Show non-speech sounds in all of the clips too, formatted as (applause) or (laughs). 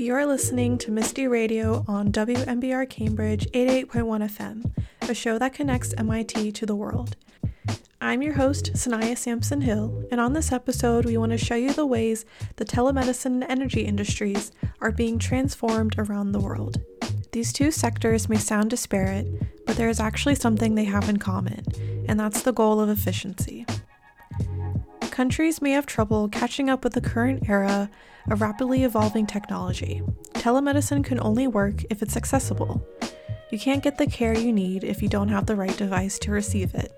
You're listening to MISTI Radio on WMBR Cambridge 88.1 FM, a show that connects MIT to the world. I'm your host, Sanaya Sampson Hill, and on this episode, we want to show you the ways the telemedicine and energy industries are being transformed around the world. These two sectors may sound disparate, but there is actually something they have in common, and that's the goal of efficiency. Countries may have trouble catching up with the current era of rapidly evolving technology. Telemedicine can only work if it's accessible. You can't get the care you need if you don't have the right device to receive it.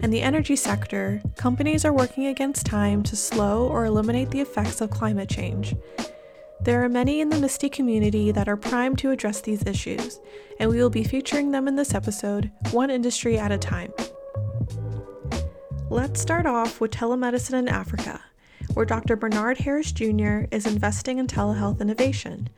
In the energy sector, companies are working against time to slow or eliminate the effects of climate change. There are many in the MISTI community that are primed to address these issues, and we will be featuring them in this episode, one industry at a time. Let's start off with telemedicine in Africa, where Dr. Bernard Harris Jr. is investing in telehealth innovation.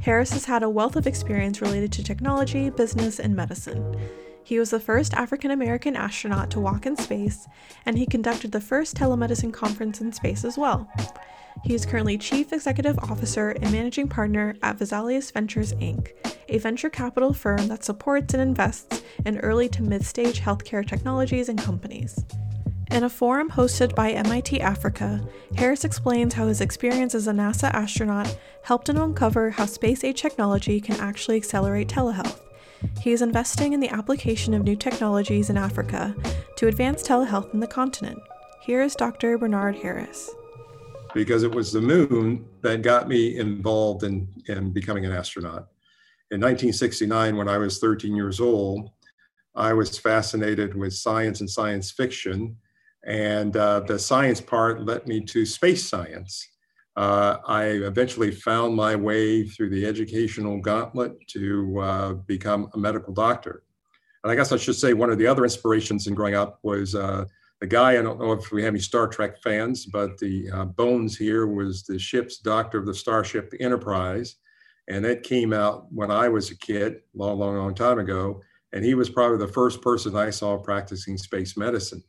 Harris has had a wealth of experience related to technology, business, and medicine. He was the first African American astronaut to walk in space, and he conducted the first telemedicine conference in space as well. He is currently Chief Executive Officer and Managing Partner at Vesalius Ventures Inc., a venture capital firm that supports and invests in early to mid stage healthcare technologies and companies. In a forum hosted by MIT Africa, Harris explains how his experience as a NASA astronaut helped him uncover how space age technology can actually accelerate telehealth. He is investing in the application of new technologies in Africa to advance telehealth in the continent. Here is Dr. Bernard Harris. Because it was the moon that got me involved in, in becoming an astronaut. In 1969, when I was 13 years old, I was fascinated with science and science fiction and uh, the science part led me to space science. Uh, I eventually found my way through the educational gauntlet to uh, become a medical doctor. And I guess I should say one of the other inspirations in growing up was uh, the guy, I don't know if we have any Star Trek fans, but the uh, Bones here was the ship's doctor of the Starship Enterprise. And it came out when I was a kid, long, long, long time ago. And he was probably the first person I saw practicing space medicine.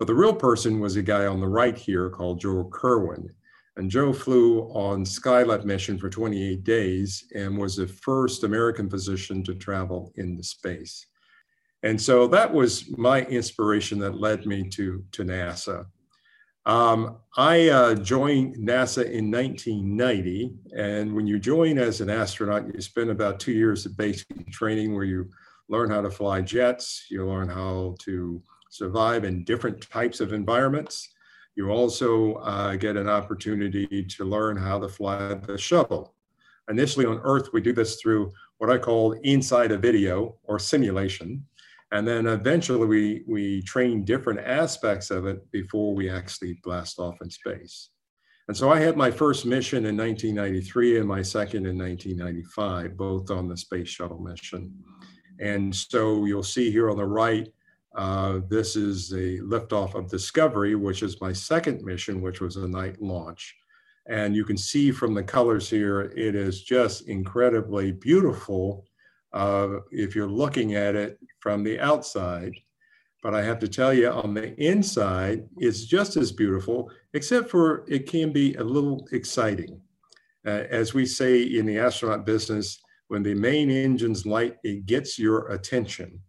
But the real person was a guy on the right here called Joe Kerwin. And Joe flew on Skylab mission for 28 days and was the first American physician to travel into space. And so that was my inspiration that led me to, to NASA. Um, I uh, joined NASA in 1990. And when you join as an astronaut, you spend about two years of basic training where you learn how to fly jets, you learn how to survive in different types of environments. You also uh, get an opportunity to learn how to fly the shuttle. Initially on Earth, we do this through what I call inside a video or simulation. And then eventually we, we train different aspects of it before we actually blast off in space. And so I had my first mission in 1993 and my second in 1995, both on the space shuttle mission. And so you'll see here on the right, uh, this is a liftoff of Discovery, which is my second mission, which was a night launch. And you can see from the colors here, it is just incredibly beautiful uh, if you're looking at it from the outside. But I have to tell you, on the inside, it's just as beautiful, except for it can be a little exciting. Uh, as we say in the astronaut business, when the main engine's light, it gets your attention.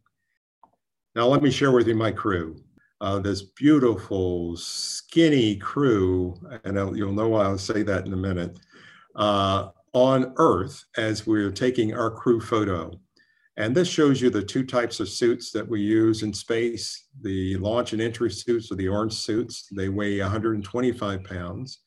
Now, let me share with you my crew. Uh, this beautiful, skinny crew, and you'll know why I'll say that in a minute, uh, on Earth as we're taking our crew photo. And this shows you the two types of suits that we use in space. The launch and entry suits are the orange suits. They weigh 125 pounds.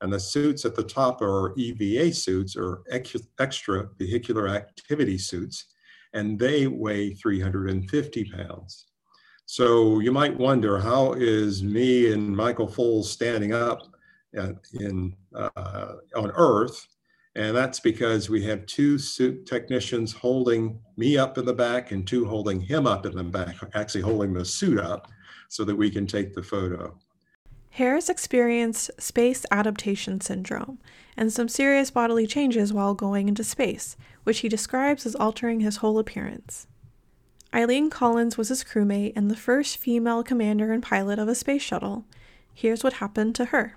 And the suits at the top are EVA suits or extra vehicular activity suits and they weigh 350 pounds. So you might wonder how is me and Michael Foales standing up in uh, on Earth, and that's because we have two suit technicians holding me up in the back and two holding him up in the back, actually holding the suit up, so that we can take the photo. Harris experienced space adaptation syndrome and some serious bodily changes while going into space, which he describes as altering his whole appearance. Eileen Collins was his crewmate and the first female commander and pilot of a space shuttle. Here's what happened to her.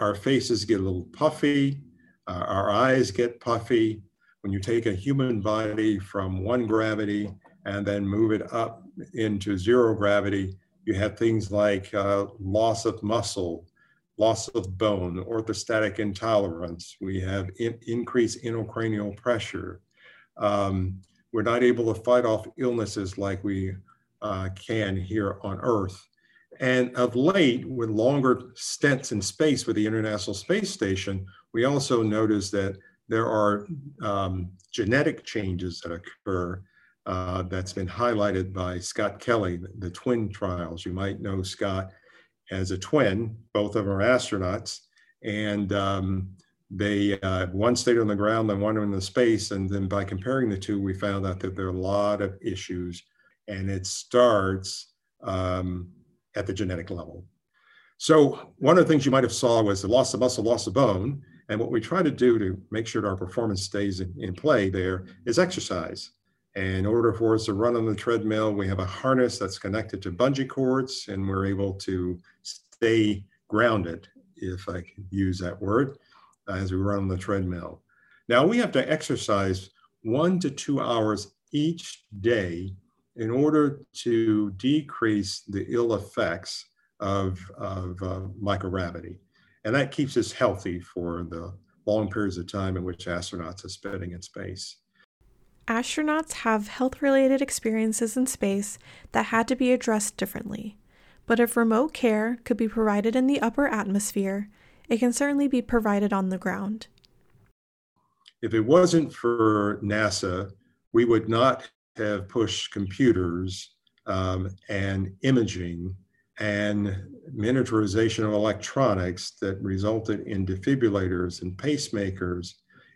Our faces get a little puffy. Uh, our eyes get puffy. When you take a human body from one gravity and then move it up into zero gravity, you have things like uh, loss of muscle, loss of bone, orthostatic intolerance. We have in, increased intracranial pressure. Um, we're not able to fight off illnesses like we uh, can here on Earth. And of late, with longer stints in space with the International Space Station, we also notice that there are um, genetic changes that occur uh, that's been highlighted by Scott Kelly, the, twin trials. You might know Scott as a twin, both of them are astronauts. And um, they, uh, one stayed on the ground, then one in the space. And then by comparing the two, we found out that there are a lot of issues. And it starts um, at the genetic level. So one of the things you might have saw was the loss of muscle, loss of bone. And what we try to do to make sure that our performance stays in, in play there is exercise. In order for us to run on the treadmill, we have a harness that's connected to bungee cords, and we're able to stay grounded, if I can use that word, as we run on the treadmill. Now, we have to exercise one to two hours each day in order to decrease the ill effects of, of uh, microgravity. And that keeps us healthy for the long periods of time in which astronauts are spending in space astronauts have health related experiences in space that had to be addressed differently. But if remote care could be provided in the upper atmosphere, it can certainly be provided on the ground. If it wasn't for NASA, we would not have pushed computers um, and imaging and miniaturization of electronics that resulted in defibrillators and pacemakers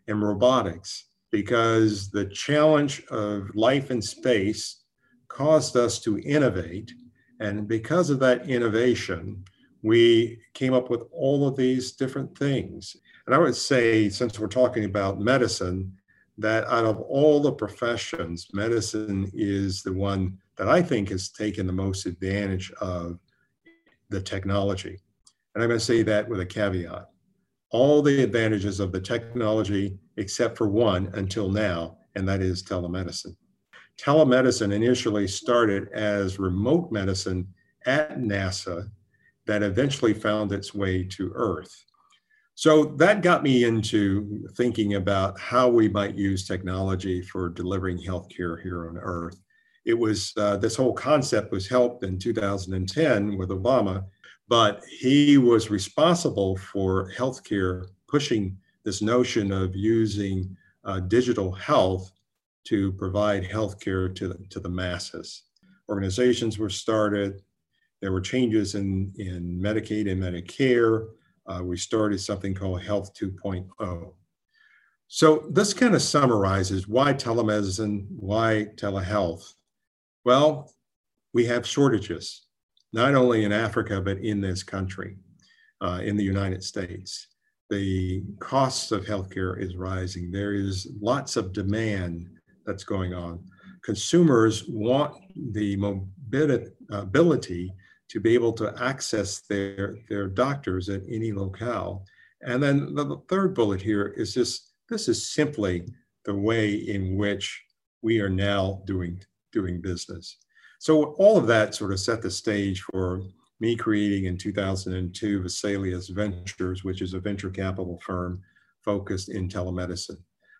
and robotics because the challenge of life in space caused us to innovate. And because of that innovation, we came up with all of these different things. And I would say, since we're talking about medicine, that out of all the professions, medicine is the one that I think has taken the most advantage of the technology. And I'm going to say that with a caveat all the advantages of the technology except for one until now, and that is telemedicine. Telemedicine initially started as remote medicine at NASA that eventually found its way to Earth. So that got me into thinking about how we might use technology for delivering healthcare here on Earth. It was uh, this whole concept was helped in 2010 with Obama but he was responsible for healthcare, pushing this notion of using uh, digital health to provide healthcare to the, to the masses. Organizations were started. There were changes in, in Medicaid and Medicare. Uh, we started something called Health 2.0. So this kind of summarizes why telemedicine, why telehealth. Well, we have shortages not only in Africa, but in this country, uh, in the United States. The costs of healthcare is rising. There is lots of demand that's going on. Consumers want the mobility to be able to access their, their doctors at any locale. And then the third bullet here is just this is simply the way in which we are now doing, doing business. So all of that sort of set the stage for me creating in 2002 Vesalius Ventures, which is a venture capital firm focused in telemedicine.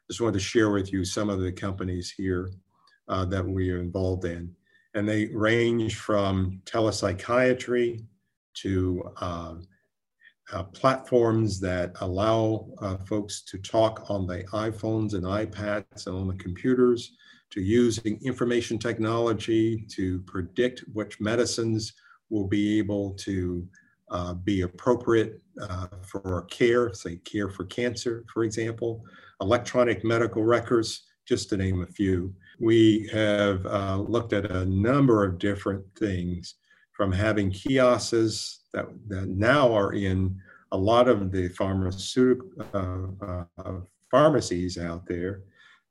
Just wanted to share with you some of the companies here uh, that we are involved in. And they range from telepsychiatry to uh, uh, platforms that allow uh, folks to talk on the iPhones and iPads and on the computers to using information technology to predict which medicines will be able to uh, be appropriate uh, for care, say care for cancer, for example, electronic medical records, just to name a few. We have uh, looked at a number of different things from having kiosks that, that now are in a lot of the pharmaceutical uh, uh, pharmacies out there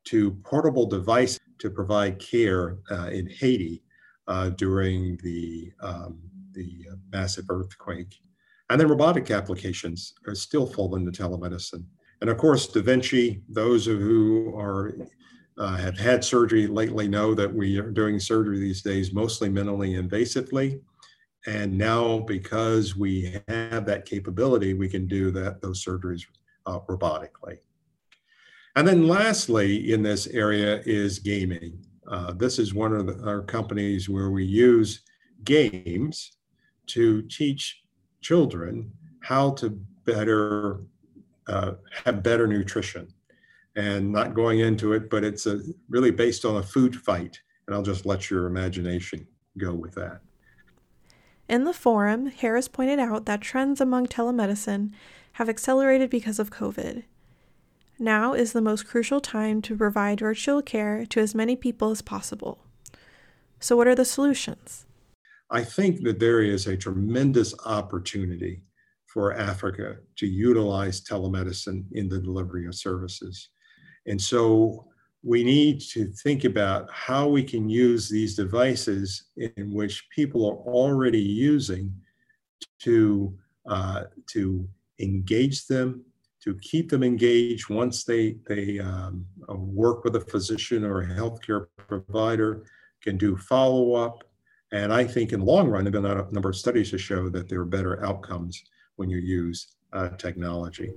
to portable devices to provide care uh, in Haiti uh, during the, um, the massive earthquake. And then robotic applications are still fall into telemedicine. And of course, Da Vinci, those who are uh, have had surgery lately know that we are doing surgery these days mostly minimally invasively. And now, because we have that capability, we can do that those surgeries uh, robotically. And then lastly, in this area is gaming. Uh, this is one of the, our companies where we use games to teach children how to better uh, have better nutrition. And not going into it, but it's a, really based on a food fight. And I'll just let your imagination go with that. In the forum, Harris pointed out that trends among telemedicine have accelerated because of COVID. Now is the most crucial time to provide virtual care to as many people as possible. So, what are the solutions? I think that there is a tremendous opportunity for Africa to utilize telemedicine in the delivery of services. And so we need to think about how we can use these devices in which people are already using to, uh, to engage them, to keep them engaged once they, they um, work with a physician or a healthcare provider, can do follow up. And I think in the long run, there have been a number of studies to show that there are better outcomes when you use uh, technology.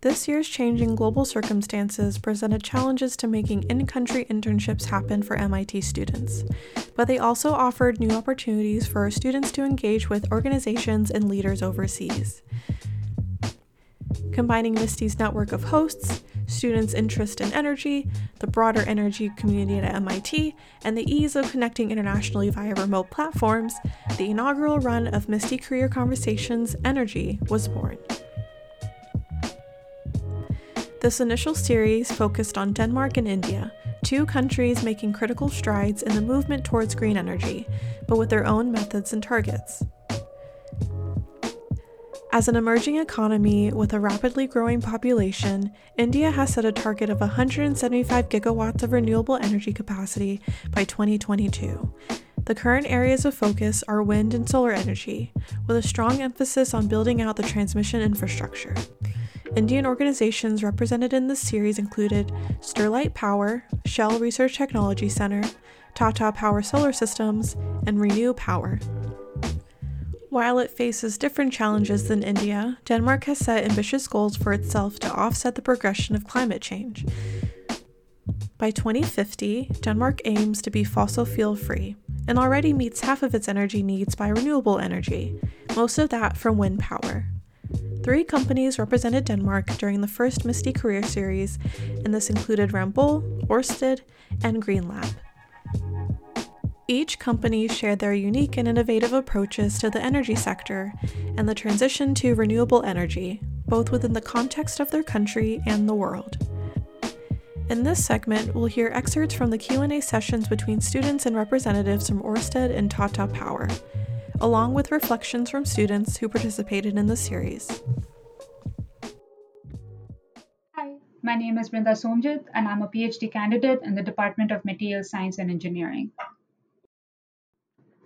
This year's changing global circumstances presented challenges to making in country internships happen for MIT students, but they also offered new opportunities for students to engage with organizations and leaders overseas. Combining MISTI's network of hosts, students' interest in energy, the broader energy community at MIT, and the ease of connecting internationally via remote platforms, the inaugural run of MISTI Career Conversations Energy was born. This initial series focused on Denmark and India, two countries making critical strides in the movement towards green energy, but with their own methods and targets. As an emerging economy with a rapidly growing population, India has set a target of 175 gigawatts of renewable energy capacity by 2022. The current areas of focus are wind and solar energy, with a strong emphasis on building out the transmission infrastructure. Indian organizations represented in this series included Sterlite Power, Shell Research Technology Center, Tata Power Solar Systems, and Renew Power. While it faces different challenges than mm-hmm. India, Denmark has set ambitious goals for itself to offset the progression of climate change. By 2050, Denmark aims to be fossil fuel free and already meets half of its energy needs by renewable energy, most of that from wind power. Three companies represented Denmark during the first MISTI Career Series, and this included Ramboll, Orsted, and GreenLab. Each company shared their unique and innovative approaches to the energy sector and the transition to renewable energy, both within the context of their country and the world. In this segment, we'll hear excerpts from the Q&A sessions between students and representatives from Orsted and Tata Power, along with reflections from students who participated in the series. Hi, my name is Brinda Somjit, and I'm a PhD candidate in the Department of Materials Science and Engineering.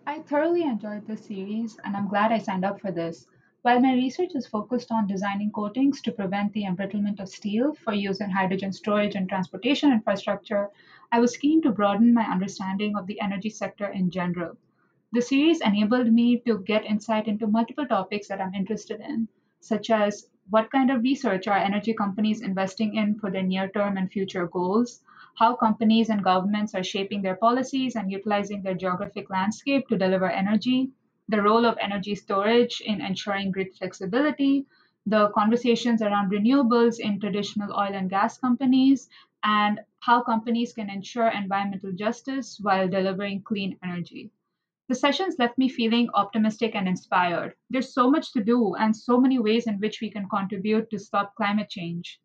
I thoroughly enjoyed this series, and I'm glad I signed up for this. While my research is focused on designing coatings to prevent the embrittlement of steel for use in hydrogen storage and transportation infrastructure, I was keen to broaden my understanding of the energy sector in general. The series enabled me to get insight into multiple topics that I'm interested in, such as what kind of research are energy companies investing in for their near term and future goals, how companies and governments are shaping their policies and utilizing their geographic landscape to deliver energy, the role of energy storage in ensuring grid flexibility, the conversations around renewables in traditional oil and gas companies, and how companies can ensure environmental justice while delivering clean energy. The sessions left me feeling optimistic and inspired. There's so much to do and so many ways in which we can contribute to stop climate change.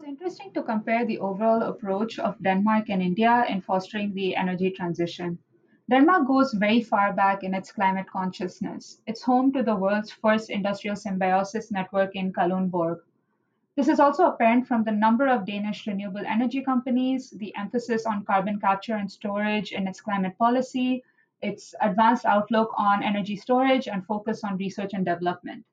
It was interesting to compare the overall approach of Denmark and India in fostering the energy transition. Denmark goes very far back in its climate consciousness. It's home to the world's first industrial symbiosis network in Kalundborg, this is also apparent from the number of Danish renewable energy companies, the emphasis on carbon capture and storage in its climate policy, its advanced outlook on energy storage, and focus on research and development.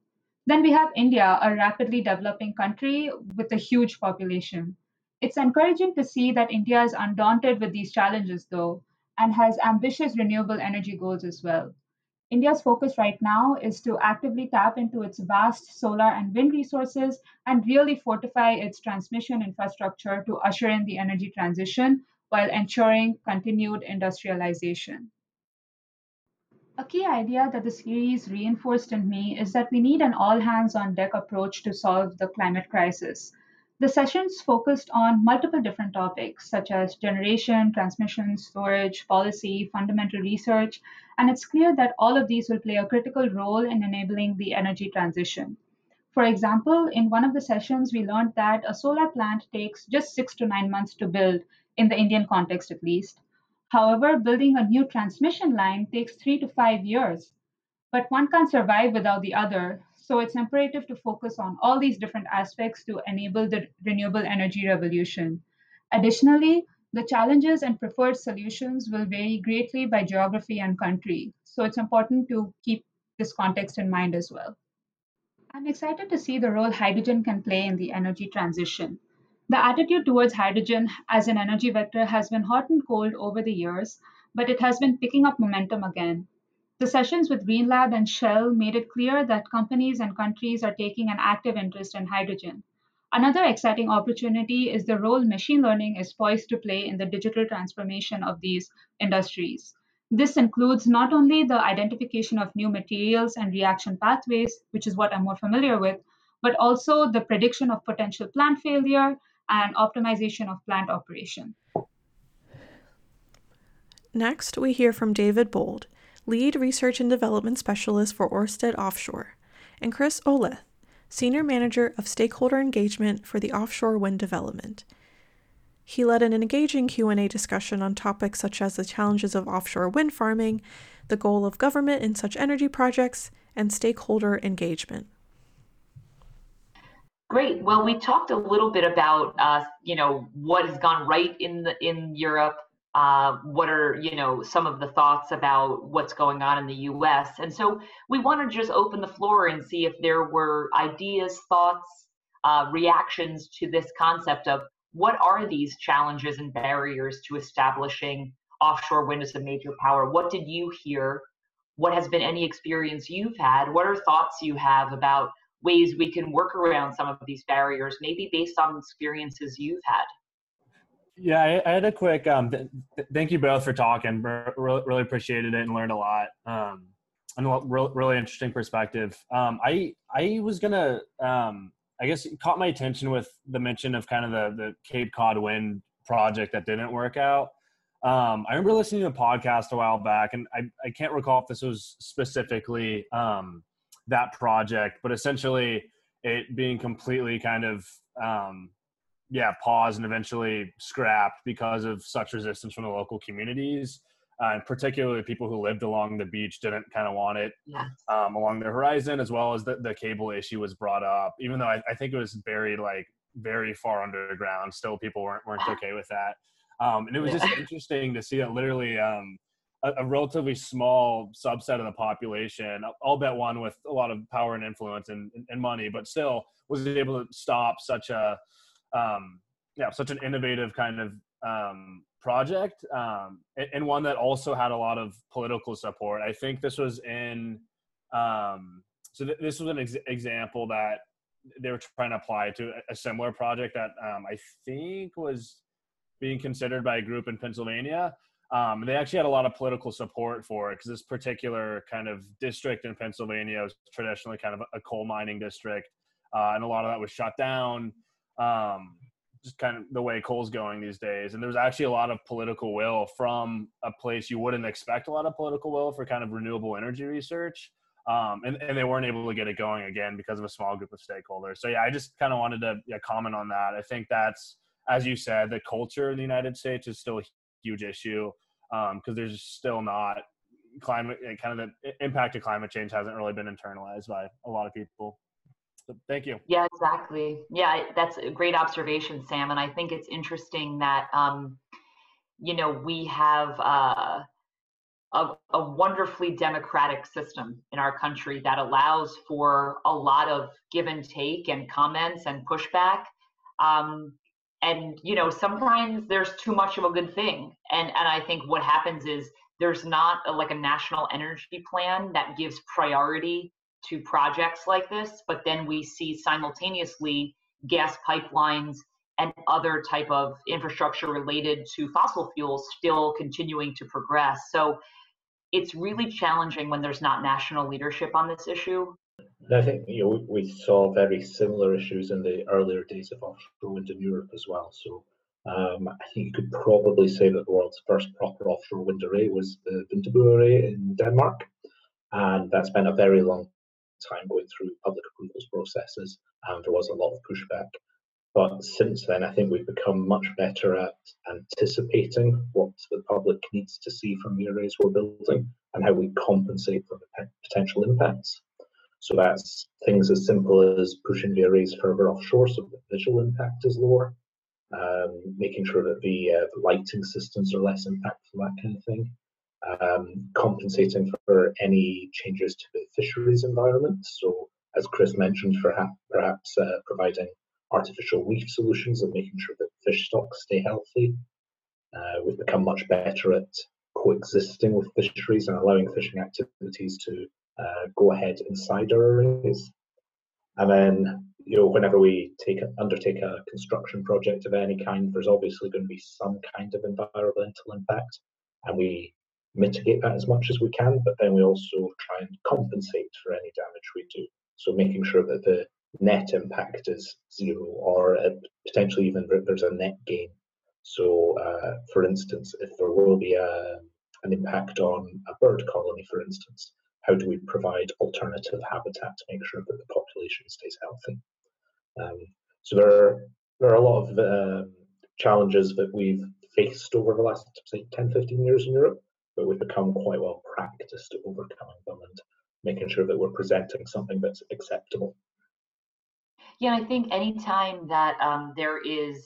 Then we have India, a rapidly developing country with a huge population. It's encouraging to see that India is undaunted with these challenges, though, and has ambitious renewable energy goals as well. India's focus right now is to actively tap into its vast solar and wind resources and really fortify its transmission infrastructure to usher in the energy transition while ensuring continued industrialization. A key idea that the series reinforced in me is that we need an all hands on deck approach to solve the climate crisis. The sessions focused on multiple different topics such as generation, transmission, storage, policy, fundamental research, and it's clear that all of these will play a critical role in enabling the energy transition. For example, in one of the sessions, we learned that a solar plant takes just six to nine months to build, in the Indian context at least. However, building a new transmission line takes three to five years. But one can't survive without the other, so it's imperative to focus on all these different aspects to enable the renewable energy revolution. Additionally, the challenges and preferred solutions will vary greatly by geography and country, so it's important to keep this context in mind as well. I'm excited to see the role hydrogen can play in the energy transition. The attitude towards hydrogen as an energy vector has been hot and cold over the years, but it has been picking up momentum again. The sessions with GreenLab and Shell made it clear that companies and countries are taking an active interest in hydrogen. Another exciting opportunity is the role machine learning is poised to play in the digital transformation of these industries. This includes not only the identification of new materials and reaction pathways, which is what I'm more familiar with, but also the prediction of potential plant failure and optimization of plant operation. Next, we hear from David Bold, Lead Research and Development Specialist for Orsted Offshore, and Chris Oleth, Senior Manager of Stakeholder Engagement for the Offshore Wind Development. He led an engaging Q&A discussion on topics such as the challenges of offshore wind farming, the goal of government in such energy projects, and stakeholder engagement. Great. Well, we talked a little bit about, uh, you know, what has gone right in the in Europe, uh, what are you know some of the thoughts about what's going on in the U.S. And so we want to just open the floor and see if there were ideas, thoughts, uh, reactions to this concept of what are these challenges and barriers to establishing offshore wind as a major power. What did you hear? What has been any experience you've had? What are thoughts you have about ways we can work around some of these barriers, maybe based on experiences you've had? Yeah, I, I had a quick. Um, th- th- thank you both for talking. Re- really appreciated it and learned a lot. Um, and a really, really interesting perspective. Um, I I was gonna. Um, I guess caught my attention with the mention of kind of the the Cape Cod Wind project that didn't work out. Um, I remember listening to a podcast a while back, and I, I can't recall if this was specifically um, that project, but essentially it being completely kind of um, yeah, paused and eventually scrapped because of such resistance from the local communities. Uh, and particularly people who lived along the beach didn't kind of want it yes. um, along the horizon, as well as the, the cable issue was brought up. Even though I, I think it was buried like very far underground, still people weren't weren't okay with that. Um, and it was yeah. just interesting to see that literally um, a, a, relatively small subset of the population, I'll bet one with a lot of power and influence and, and money, but still was able to stop such a um, yeah, such an innovative kind of um, project um, and, and, one that also had a lot of political support. I think this was in, um, so th- this was an ex- example that they were trying to apply to a, a similar project that um, I think was being considered by a group in Pennsylvania. Um, they actually had a lot of political support for it because this particular kind of district in Pennsylvania was traditionally kind of a coal mining district, uh, and a lot of that was shut down um, just kind of the way coal's going these days. And there was actually a lot of political will from a place you wouldn't expect a lot of political will for kind of renewable energy research. Um, and, and they weren't able to get it going again because of a small group of stakeholders. So yeah, I just kind of wanted to yeah, comment on that. I think that's, as you said, the culture in the United States is still huge issue because um, there's still not climate kind of the impact of climate change hasn't really been internalized by a lot of people. So thank you. Yeah, exactly. Yeah, that's a great observation, Sam. And I think it's interesting that, um, you know, we have, uh, a, a, wonderfully democratic system in our country that allows for a lot of give and take and comments and pushback. Um, and you know, sometimes there's too much of a good thing. And and I think what happens is there's not a, like a national energy plan that gives priority to projects like this, but then we see simultaneously gas pipelines and other type of infrastructure related to fossil fuels still continuing to progress. So it's really challenging when there's not national leadership on this issue. I think you know we saw very similar issues in the earlier days of offshore wind in Europe as well. So um, I think you could probably say that the world's first proper offshore wind array was the Vindeby array in Denmark, and that's been a very long time going through public approvals processes, and there was a lot of pushback. But since then, I think we've become much better at anticipating what the public needs to see from the arrays we're building and how we compensate for the potential impacts. So that's things as simple as pushing the arrays further offshore so the visual impact is lower, um, making sure that the, uh, lighting systems are less impactful, that kind of thing, um, compensating for any changes to the fisheries environment. So as Chris mentioned, perhaps, perhaps uh, providing artificial reef solutions and making sure that fish stocks stay healthy. Uh, we've become much better at coexisting with fisheries and allowing fishing activities to uh, go ahead inside our arrays. And then, you know, whenever we take a, undertake a construction project of any kind, there's obviously going to be some kind of environmental impact, and we mitigate that as much as we can. But then we also try and compensate for any damage we do. So making sure that the net impact is zero, or potentially even there's a net gain. So, uh, for instance, if there will be a, an impact on a bird colony, for instance, how do we provide alternative habitat to make sure that the population stays healthy? Um, so there are, there are a lot of um, challenges that we've faced over the last say 10, 15 years in Europe, but we've become quite well practiced at overcoming them and making sure that we're presenting something that's acceptable. Yeah, I think anytime that um, there is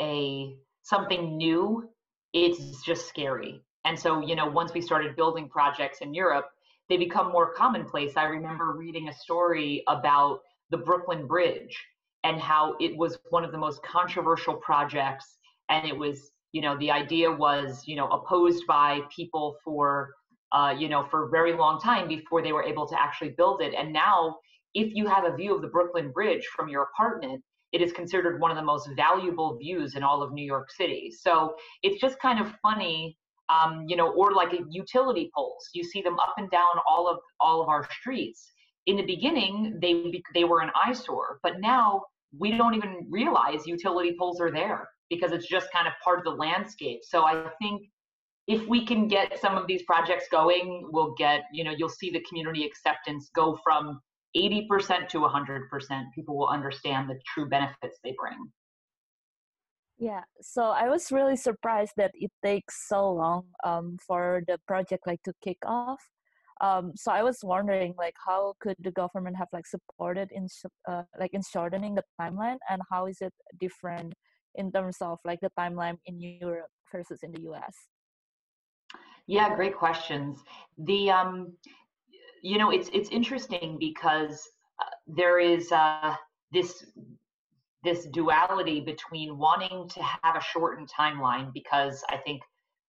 a something new, it's just scary. And so, you know, once we started building projects in Europe, they become more commonplace. I remember reading a story about the Brooklyn Bridge and how it was one of the most controversial projects. And it was, you know, the idea was, you know, opposed by people for, uh, you know, for a very long time before they were able to actually build it. And now if you have a view of the Brooklyn Bridge from your apartment, it is considered one of the most valuable views in all of New York City. So it's just kind of funny, um, you know, or like utility poles. You see them up and down all of all of our streets. In the beginning, they they were an eyesore, but now we don't even realize utility poles are there because it's just kind of part of the landscape. So I think if we can get some of these projects going, we'll get, you know, you'll see the community acceptance go from 80% to 100%, people will understand the true benefits they bring. Yeah, so I was really surprised that it takes so long um, for the project like to kick off. Um, so I was wondering, like, how could the government have like supported in uh, like in shortening the timeline, and how is it different in terms of like the timeline in Europe versus in the U.S. Yeah, great questions. The um, you know, it's it's interesting because uh, there is uh, this this duality between wanting to have a shortened timeline because I think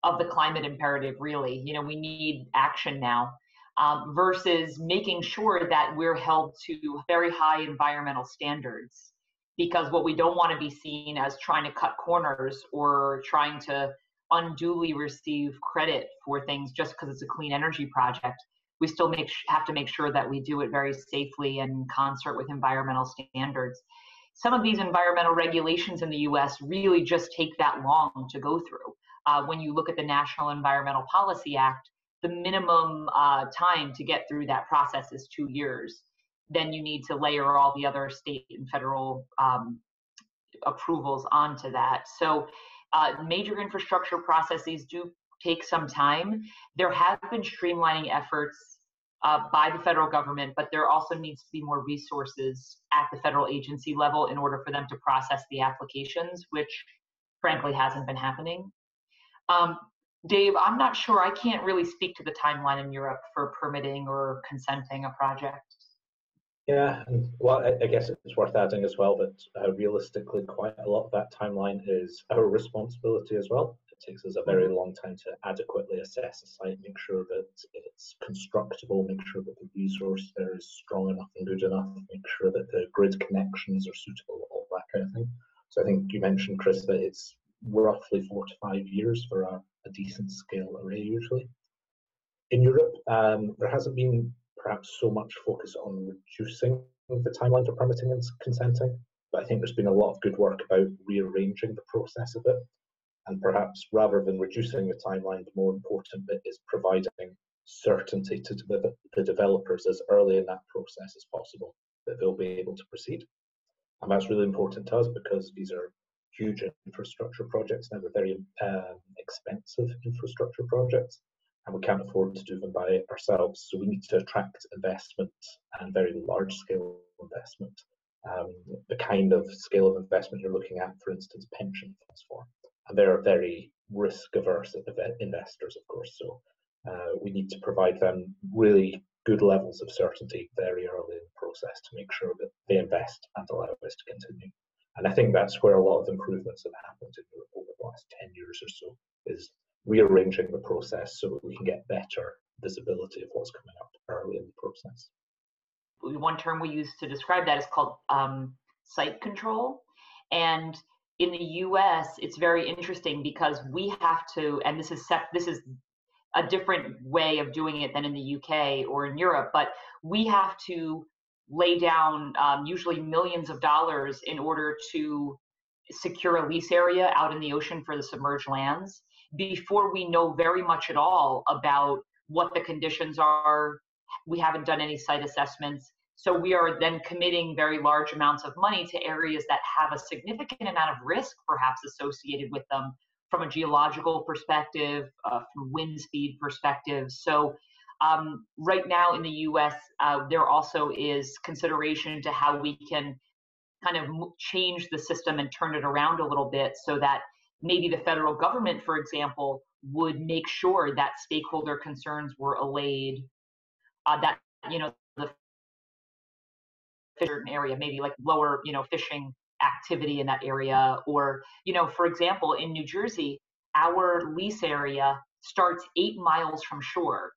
of the climate imperative. Really, you know, we need action now. Um, versus making sure that we're held to very high environmental standards because what we don't want to be seen as trying to cut corners or trying to unduly receive credit for things just because it's a clean energy project we still make have to make sure that we do it very safely and concert with environmental standards. Some of these environmental regulations in the U.S. really just take that long to go through. Uh, when you look at the National Environmental Policy Act, the minimum uh, time to get through that process is two years. Then you need to layer all the other state and federal um, approvals onto that. So uh, major infrastructure processes do take some time. There have been streamlining efforts uh, by the federal government, but there also needs to be more resources at the federal agency level in order for them to process the applications, which frankly hasn't been happening. Um, Dave, I'm not sure. I can't really speak to the timeline in Europe for permitting or consenting a project. Yeah, well, I, I guess it's worth adding as well that uh, realistically, quite a lot of that timeline is our responsibility as well. Takes us a very mm-hmm. long time to adequately assess a site, make sure that it's constructible, make sure that the resource there is strong enough and good enough, make sure that the grid connections are suitable, all that kind of thing. So I think you mentioned, Chris, that it's roughly four to five years for a, a decent scale array usually. In Europe, um, there hasn't been perhaps so much focus on reducing the timeline for permitting and consenting, but I think there's been a lot of good work about rearranging the process a bit. And perhaps rather than reducing the timeline, the more important bit is providing certainty to the developers as early in that process as possible that they'll be able to proceed. And that's really important to us because these are huge infrastructure projects now. They're very um, expensive infrastructure projects and we can't afford to do them by ourselves. So we need to attract investment and very large scale investment. Um, the kind of scale of investment you're looking at, for instance, pension funds for. They're very risk averse investors, of course. So uh, we need to provide them really good levels of certainty very early in the process to make sure that they invest and allow us to continue. And I think that's where a lot of improvements have happened in Europe over the last 10 years or so, is rearranging the process so that we can get better visibility of what's coming up early in the process. One term we use to describe that is called um, site control. And in the US, it's very interesting because we have to, and this is set, this is a different way of doing it than in the UK or in Europe, but we have to lay down um, usually millions of dollars in order to secure a lease area out in the ocean for the submerged lands before we know very much at all about what the conditions are. We haven't done any site assessments. So we are then committing very large amounts of money to areas that have a significant amount of risk perhaps associated with them from a geological perspective, uh, from wind speed perspective. So um, right now in the US, uh, there also is consideration to how we can kind of change the system and turn it around a little bit so that maybe the federal government, for example, would make sure that stakeholder concerns were allayed, uh, that, you know, certain area, maybe like lower, you know, fishing activity in that area. Or, you know, for example, in New Jersey, our lease area starts eight miles from shore.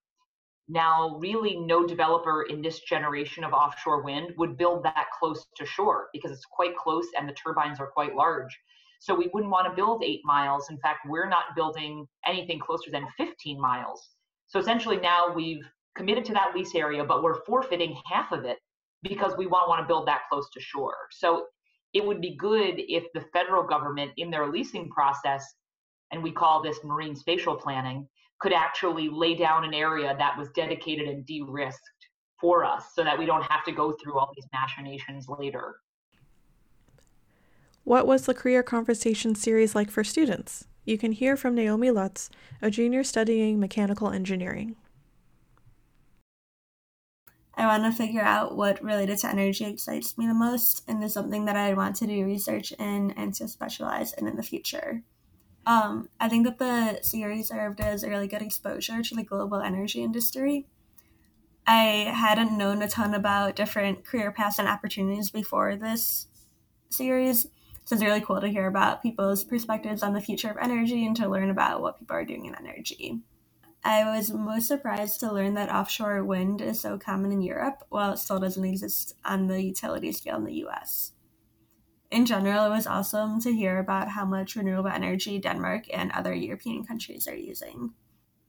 Now, really, no developer in this generation of offshore wind would build that close to shore because it's quite close and the turbines are quite large. So we wouldn't want to build eight miles. In fact, we're not building anything closer than 15 miles. So essentially now we've committed to that lease area, but we're forfeiting half of it because we want, want to build that close to shore. So it would be good if the federal government in their leasing process, and we call this marine spatial planning, could actually lay down an area that was dedicated and de-risked for us so that we don't have to go through all these machinations later. What was the Career Conversation series like for students? You can hear from Naomi Lutz, a junior studying mechanical engineering. I want to figure out what related to energy excites me the most and is something that I want to do research in and to specialize in in the future. Um, I think that the series served as a really good exposure to the global energy industry. I hadn't known a ton about different career paths and opportunities before this series, so it's really cool to hear about people's perspectives on the future of energy and to learn about what people are doing in energy. I was most surprised to learn that offshore wind is so common in Europe while it still doesn't exist on the utility scale in the US. In general, it was awesome to hear about how much renewable energy Denmark and other European countries are using.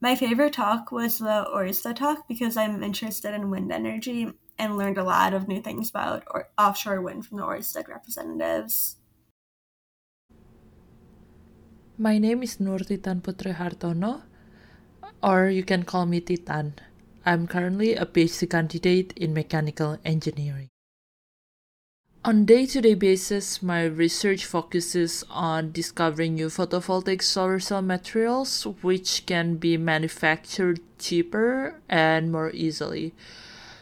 My favorite talk was the Ørsted talk because I'm interested in wind energy and learned a lot of new things about or- offshore wind from the Ørsted representatives. My name is Nur Titan Hartono, or you can call me Titan. I'm currently a PhD candidate in mechanical engineering. On day-to-day basis, my research focuses on discovering new photovoltaic solar cell materials which can be manufactured cheaper and more easily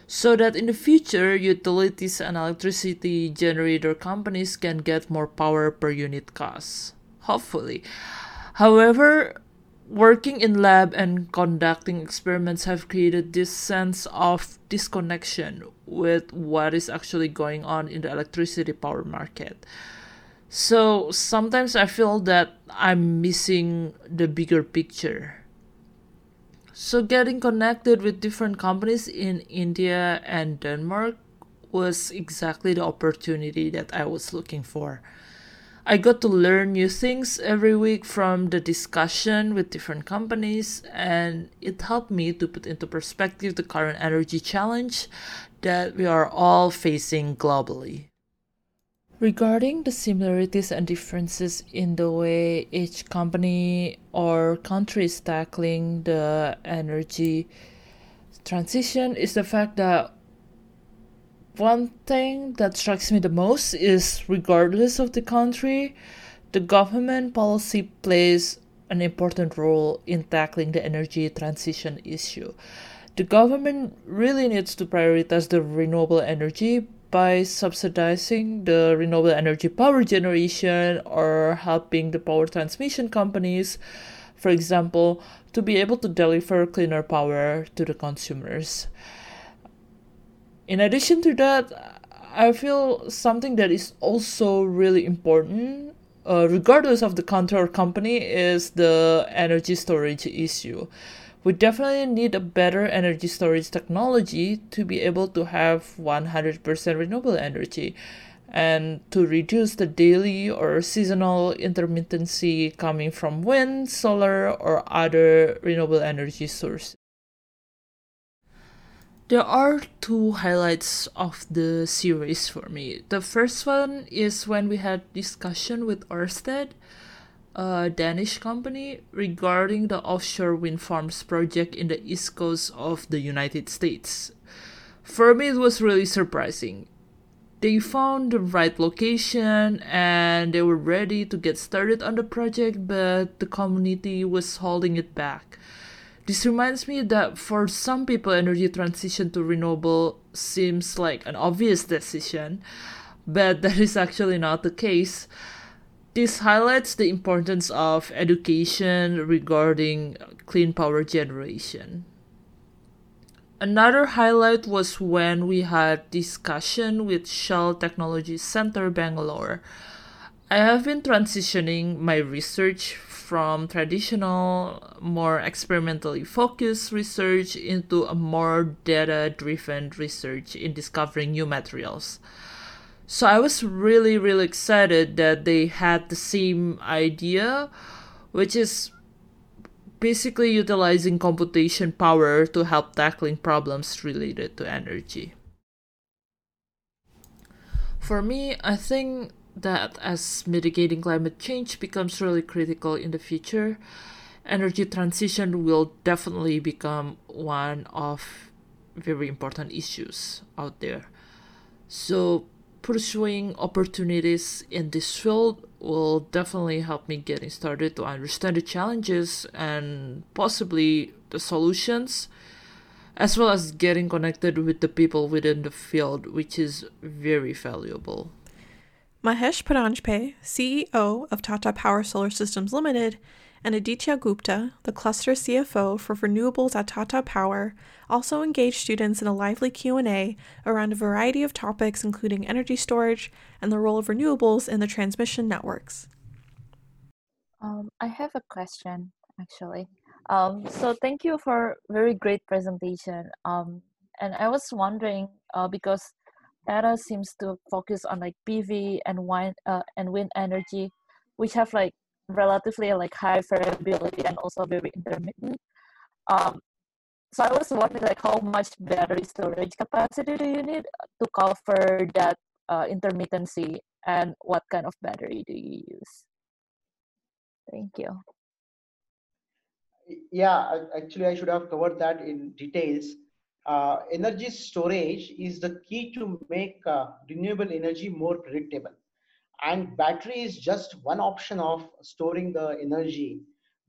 so that in the future utilities and electricity generator companies can get more power per unit cost hopefully. However, working in lab and conducting experiments have created this sense of disconnection with what is actually going on in the electricity power market. So sometimes I feel that I'm missing the bigger picture. So getting connected with different companies in India and Denmark was exactly the opportunity that I was looking for. I got to learn new things every week from the discussion with different companies, and it helped me to put into perspective the current energy challenge that we are all facing globally. Regarding the similarities and differences in the way each company or country is tackling the energy transition is the fact that one thing that strikes me the most is regardless of the country, the government policy plays an important role in tackling the energy transition issue. The government really needs to prioritize the renewable energy by subsidizing the renewable energy power generation or helping the power transmission companies, for example, to be able to deliver cleaner power to the consumers in addition to that, I feel something that is also really important, uh, regardless of the country or company, is the energy storage issue. We definitely need a better energy storage technology to be able to have 100% renewable energy and to reduce the daily or seasonal intermittency coming from wind, solar, or other renewable energy sources. There are two highlights of the series for me. The first one is when we had discussion with Ørsted, a Danish company, regarding the offshore wind farms project in the east coast of the United States. For me, it was really surprising. They found the right location and they were ready to get started on the project, but the community was holding it back this reminds me that for some people, energy transition to renewable seems like an obvious decision, but (laughs) that is actually not the case. This highlights the importance of education regarding clean power generation. Another highlight was when we had discussion with Shell Technology Center Bangalore. I have been transitioning my research from traditional, more experimentally focused research into a more data driven research in discovering new materials. So I was really, really excited that they had the same idea, which is basically utilizing computation power to help tackling problems related to energy. For me, I think that as mitigating climate change becomes really critical in the future, energy transition will definitely become one of very important issues out there. So pursuing opportunities in this field will definitely help me getting started to understand the challenges and possibly the solutions as well as getting connected with the people within the field which is very valuable Mahesh Paranjpe, CEO of Tata Power Solar Systems Limited, and Aditya Gupta, the cluster CFO for renewables at Tata Power, also engaged students in a lively Q&A around a variety of topics including energy storage and the role of renewables in the transmission networks. Um, I have a question actually. Um, so thank you for very great presentation. Um, and I was wondering uh, because Tata seems to focus on like PV and wind uh, and wind energy, which have like relatively like high variability and also very intermittent. Um, so I was wondering like how much battery storage capacity do you need to cover that uh, intermittency and what kind of battery do you use? Thank you. Yeah, actually I should have covered that in details uh, energy storage is the key to make uh, renewable energy more predictable. And battery is just one option of storing the energy.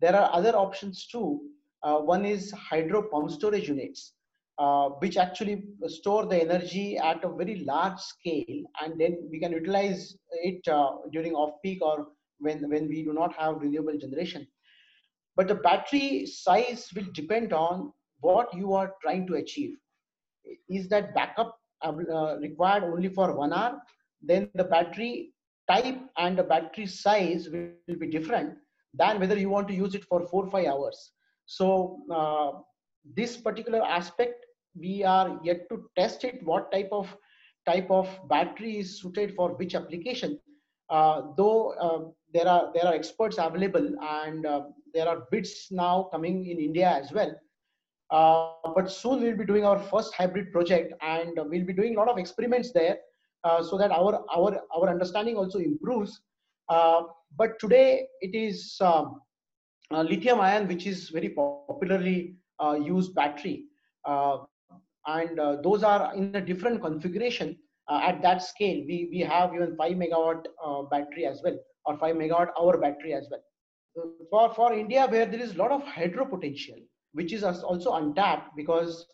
There are other options too. Uh, one is hydro pump storage units, uh, which actually store the energy at a very large scale, and then we can utilize it uh, during off peak or when, when we do not have renewable generation. but the battery size will depend on what you are trying to achieve. Is that backup uh, required only for one hour? Then the battery type and the battery size will, be different than whether you want to use it for four or five hours. So uh, this particular aspect, we are yet to test it, what type of type of battery is suited for which application. Uh, though uh, there are there are experts available and uh, there are bids now coming in India as well. Uh, but soon we'll be doing our first hybrid project and we'll be doing a lot of experiments there uh, so that our our our understanding also improves. Uh, but today it is um, lithium ion which is very popularly used battery. And uh, those are in a different configuration uh, at that scale. We we have even 5 megawatt uh, battery as well or 5 megawatt hour battery as well. For for india where there is a lot of hydro potential which is also untapped because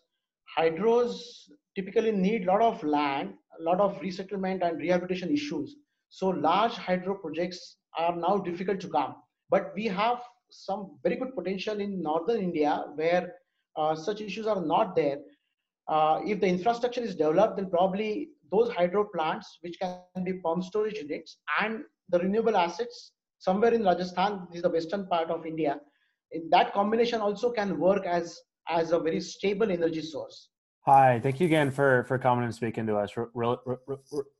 hydros typically need a lot of land a lot of resettlement and rehabilitation issues. So large hydro projects are now difficult to come. But we have some very good potential in northern india where uh, such issues are not there. Uh, if the infrastructure is developed, then probably those hydro plants, which can be pump storage units, and the renewable assets somewhere in Rajasthan, this is the western part of India, that combination also can work as as a very stable energy source. Hi, thank you again for for coming and speaking to us. Really,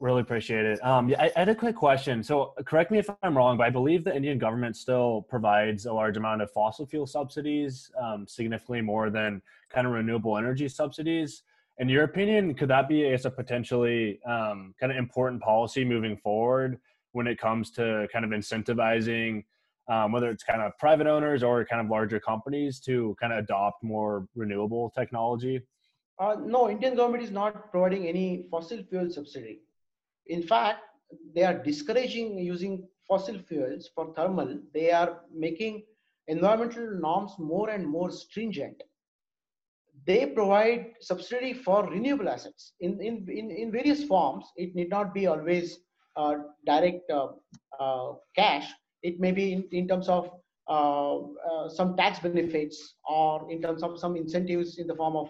really appreciate it. Um, yeah, I, I, had a quick question. So, correct me if I'm wrong, but I believe the Indian government still provides a large amount of fossil fuel subsidies, um, significantly more than kind of renewable energy subsidies. In your opinion, could that be as a potentially um, kind of important policy moving forward when it comes to kind of incentivizing, um, whether it's kind of private owners or kind of larger companies to kind of adopt more renewable technology? Uh, no, Indian government is not providing any fossil fuel subsidy. In fact, they are discouraging using fossil fuels for thermal. They are making environmental norms more and more stringent they provide subsidy for renewable assets in, in, in, in various forms. It need not be always uh, direct uh, uh, cash. It may be in, in terms of uh, uh, some tax benefits or in terms of some incentives in the form of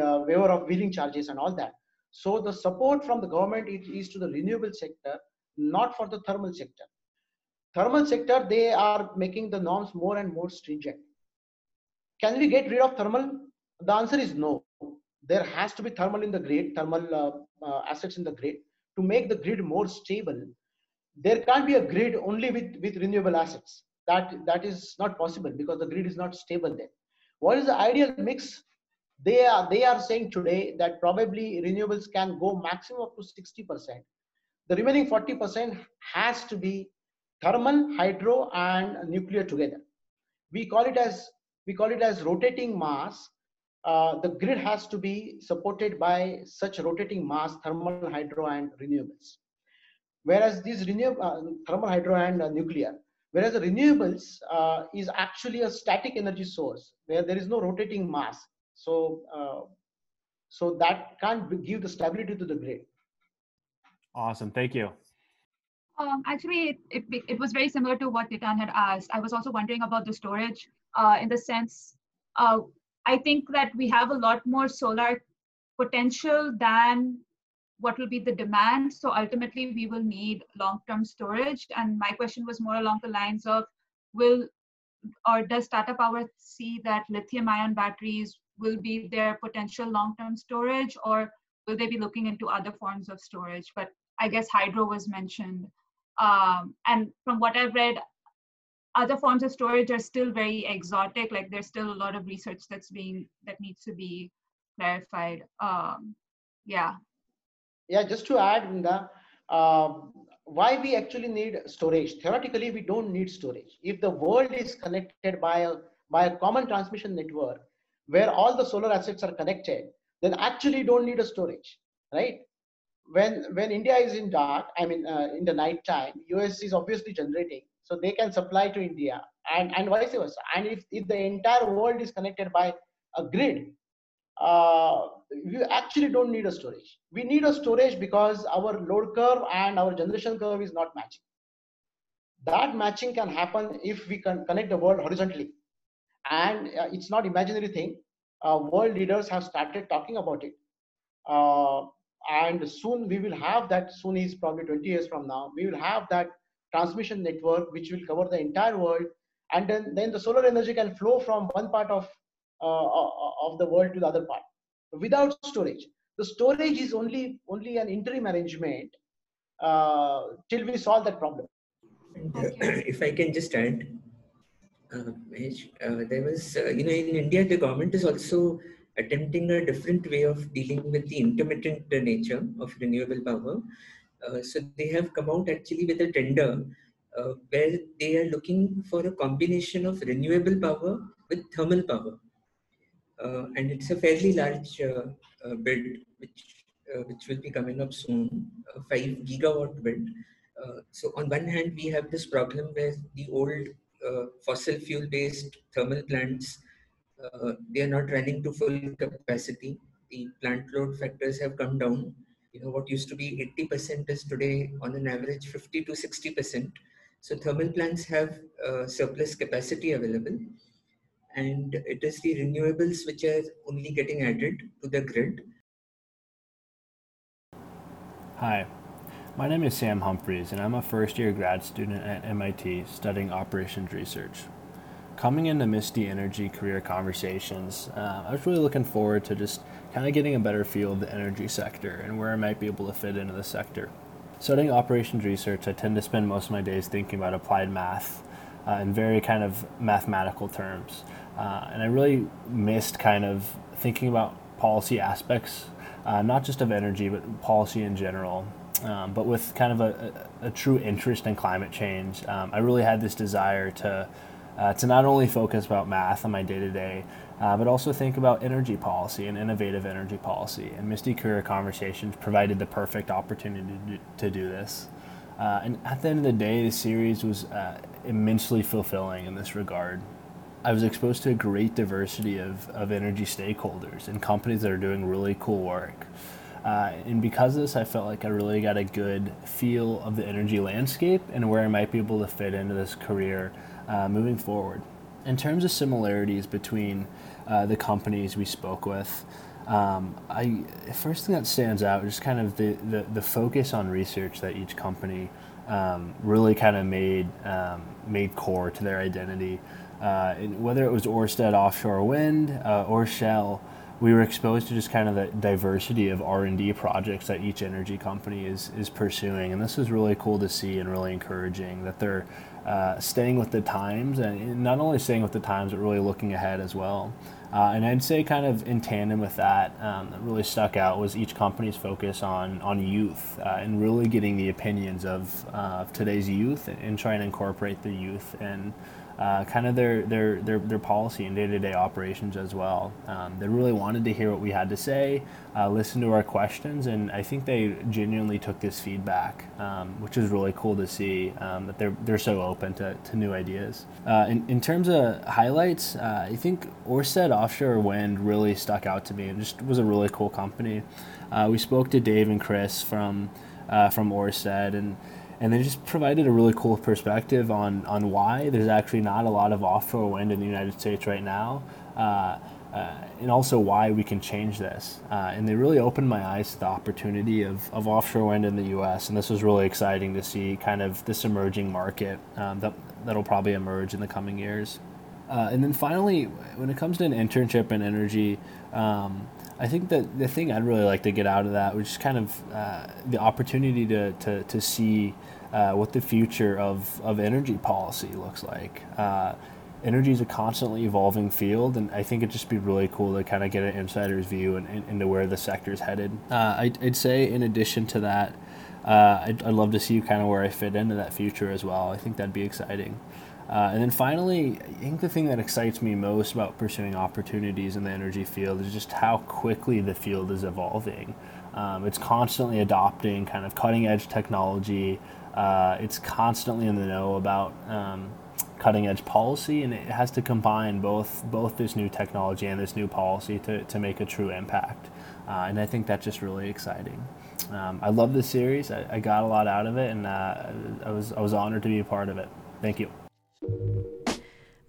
uh, waiver of wheeling charges and all that. So the support from the government is, is to the renewable sector, not for the thermal sector. Thermal sector, they are making the norms more and more stringent. Can we get rid of thermal? The answer is no. There has to be thermal in the grid, thermal uh, uh, assets in the grid to make the grid more stable. There can't be a grid only with, with renewable assets. That, that is not possible because the grid is not stable there. What is the ideal mix? They are, they are saying today that probably renewables can go maximum up to 60%. The remaining 40% has to be thermal, hydro, and nuclear together. We call it as we call it as rotating mass uh, the grid has to be supported by such rotating mass, thermal, hydro, and renewables. Whereas these renewable, uh, thermal, hydro, and uh, nuclear, whereas the renewables uh, is actually a static energy source where there is no rotating mass. So, uh, so that can't give the stability to the grid. Awesome, thank you. Um, actually, it, it, it, was very similar to what Titan had asked. I was also wondering about the storage uh, in the sense, uh, I think that we have a lot more solar potential than what will be the demand. So ultimately, we will need long-term storage. And my question was more along the lines of, will or does Tata Power see that lithium-ion batteries will be their potential long-term storage, or will they be looking into other forms of storage? But I guess hydro was mentioned. Um, and from what I've read, other forms of storage are still very exotic like there's still a lot of research that's being that needs to be clarified um, yeah yeah just to add Vrinda, um, why we actually need storage? Theoretically we don't need storage. If the world is connected by a by a common transmission network where all the solar assets are connected then actually don't need a storage right? When when india is in dark i mean uh, in the night time us is obviously generating so they can supply to india and and vice versa. And if, if the entire world is connected by a grid uh, you actually don't need a storage we need a storage because our load curve and our generation curve is not matching that matching can happen if we can connect the world horizontally And uh, it's not imaginary thing. Uh, world leaders have started talking about it. Uh, and soon we will have that, soon is probably 20 years from now, we will have that transmission network which will cover the entire world. And then, then the solar energy can flow from one part of, of the world to the other part without storage. The storage is only, only an interim arrangement uh, till we solve that problem. And, uh, if I can just add, uh, uh, there was, uh, you know, in India, the government is also attempting a different way of dealing with the intermittent nature of renewable power. Uh, so they have come out actually with a tender uh, where they are looking for a combination of renewable power with thermal power. And it's a fairly large bid, which uh, which will be coming up soon, a 5 gigawatt bid. Uh, so on one hand, we have this problem where the old uh, fossil fuel based thermal plants, they are not running to full capacity. The plant load factors have come down. You know, what used to be 80% is today on an average 50 to 60%. So thermal plants have uh, surplus capacity available and it is the renewables which are only getting added to the grid Hi, my name is Sam Humphreys, and I'm a first year grad student at MIT studying operations research. Coming into MISTI Energy Career Conversations, uh, I was really looking forward to just kind of getting a better feel of the energy sector and where I might be able to fit into the sector. Studying operations research, I tend to spend most of my days thinking about applied math uh, in very kind of mathematical terms. Uh, and I really missed kind of thinking about policy aspects uh, not just of energy, but policy in general. Um, but with kind of a, a, a, true interest in climate change, um, I really had this desire to uh, to not only focus about math on my day to day, but also think about energy policy and innovative energy policy. And MISTI Career Conversations provided the perfect opportunity to, to do this. Uh, and at the end of the day, the series was uh, immensely fulfilling in this regard. I was exposed to a great diversity of, of energy stakeholders and companies that are doing really cool work. Uh, and because of this, I felt like I really got a good feel of the energy landscape and where I might be able to fit into this career uh, moving forward. In terms of similarities between uh, the companies we spoke with, um, I first thing that stands out is kind of the, the, the focus on research that each company um, really kind of made um, made core to their identity. Uh, whether it was Ørsted offshore wind uh, or Shell, we were exposed to just kind of the diversity of R&D projects that each energy company is is pursuing, and this was really cool to see and really encouraging that they're uh, staying with the times and not only staying with the times but really looking ahead as well. Uh, and I'd say, kind of in tandem with that, um, that really stuck out was each company's focus on on youth uh, and really getting the opinions of, uh, of today's youth and, and, trying to incorporate the youth and uh, kind of their, their, their, their policy and day-to-day operations as well. Um, they really wanted to hear what we had to say, uh, listen to our questions, and I think they genuinely took this feedback, um, which is really cool to see um, that they're, they're so open to, to new ideas. Uh, in, in terms of highlights, uh, I think Ørsted Offshore Wind really stuck out to me and just was a really cool company. Uh, we spoke to Dave and Chris from, uh, from Ørsted, and and they just provided a really cool perspective on on why there's actually not a lot of offshore wind in the United States right now. Uh, uh, and also why we can change this. Uh, and they really opened my eyes to the opportunity of, of offshore wind in the US. And this was really exciting to see kind of this emerging market um, that, that'll probably emerge in the coming years. Uh, and then finally, when it comes to an internship in energy, um, I think that the thing I'd really like to get out of that was kind of uh, the opportunity to, to, to see uh, what the future of, of energy policy looks like. Uh, energy is a constantly evolving field, and I think it'd just be really cool to kind of get an insider's view and, and, into where the sector is headed. Uh, I'd, I'd, say, in addition to that, uh, I'd, I'd love to see kind of where I fit into that future as well. I think that'd be exciting. Uh, and then finally, I think the thing that excites me most about pursuing opportunities in the energy field is just how quickly the field is evolving. Um, it's constantly adopting kind of cutting edge technology. Uh, it's constantly in the know about um, cutting edge policy, and it has to combine both both this new technology and this new policy to, to make a true impact. Uh, and I think that's just really exciting. Um, I love this series. I, I, got a lot out of it, and uh, I was I was honored to be a part of it. Thank you.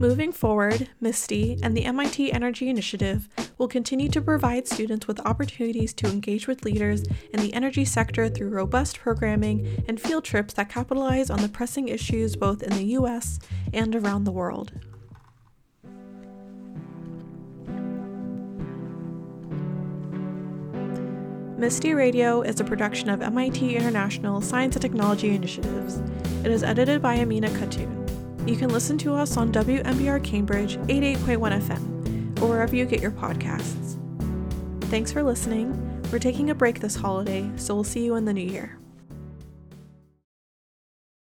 Moving forward, MISTI and the MIT Energy Initiative will continue to provide students with opportunities to engage with leaders in the energy sector through robust programming and field trips that capitalize on the pressing issues both in the US and around the world. MISTI Radio is a production of MIT International Science and Technology Initiatives. It is edited by Amina Khatun. You can listen to us on WMBR Cambridge 88.1 FM or wherever you get your podcasts. Thanks for listening. We're taking a break this holiday, so we'll see you in the new year.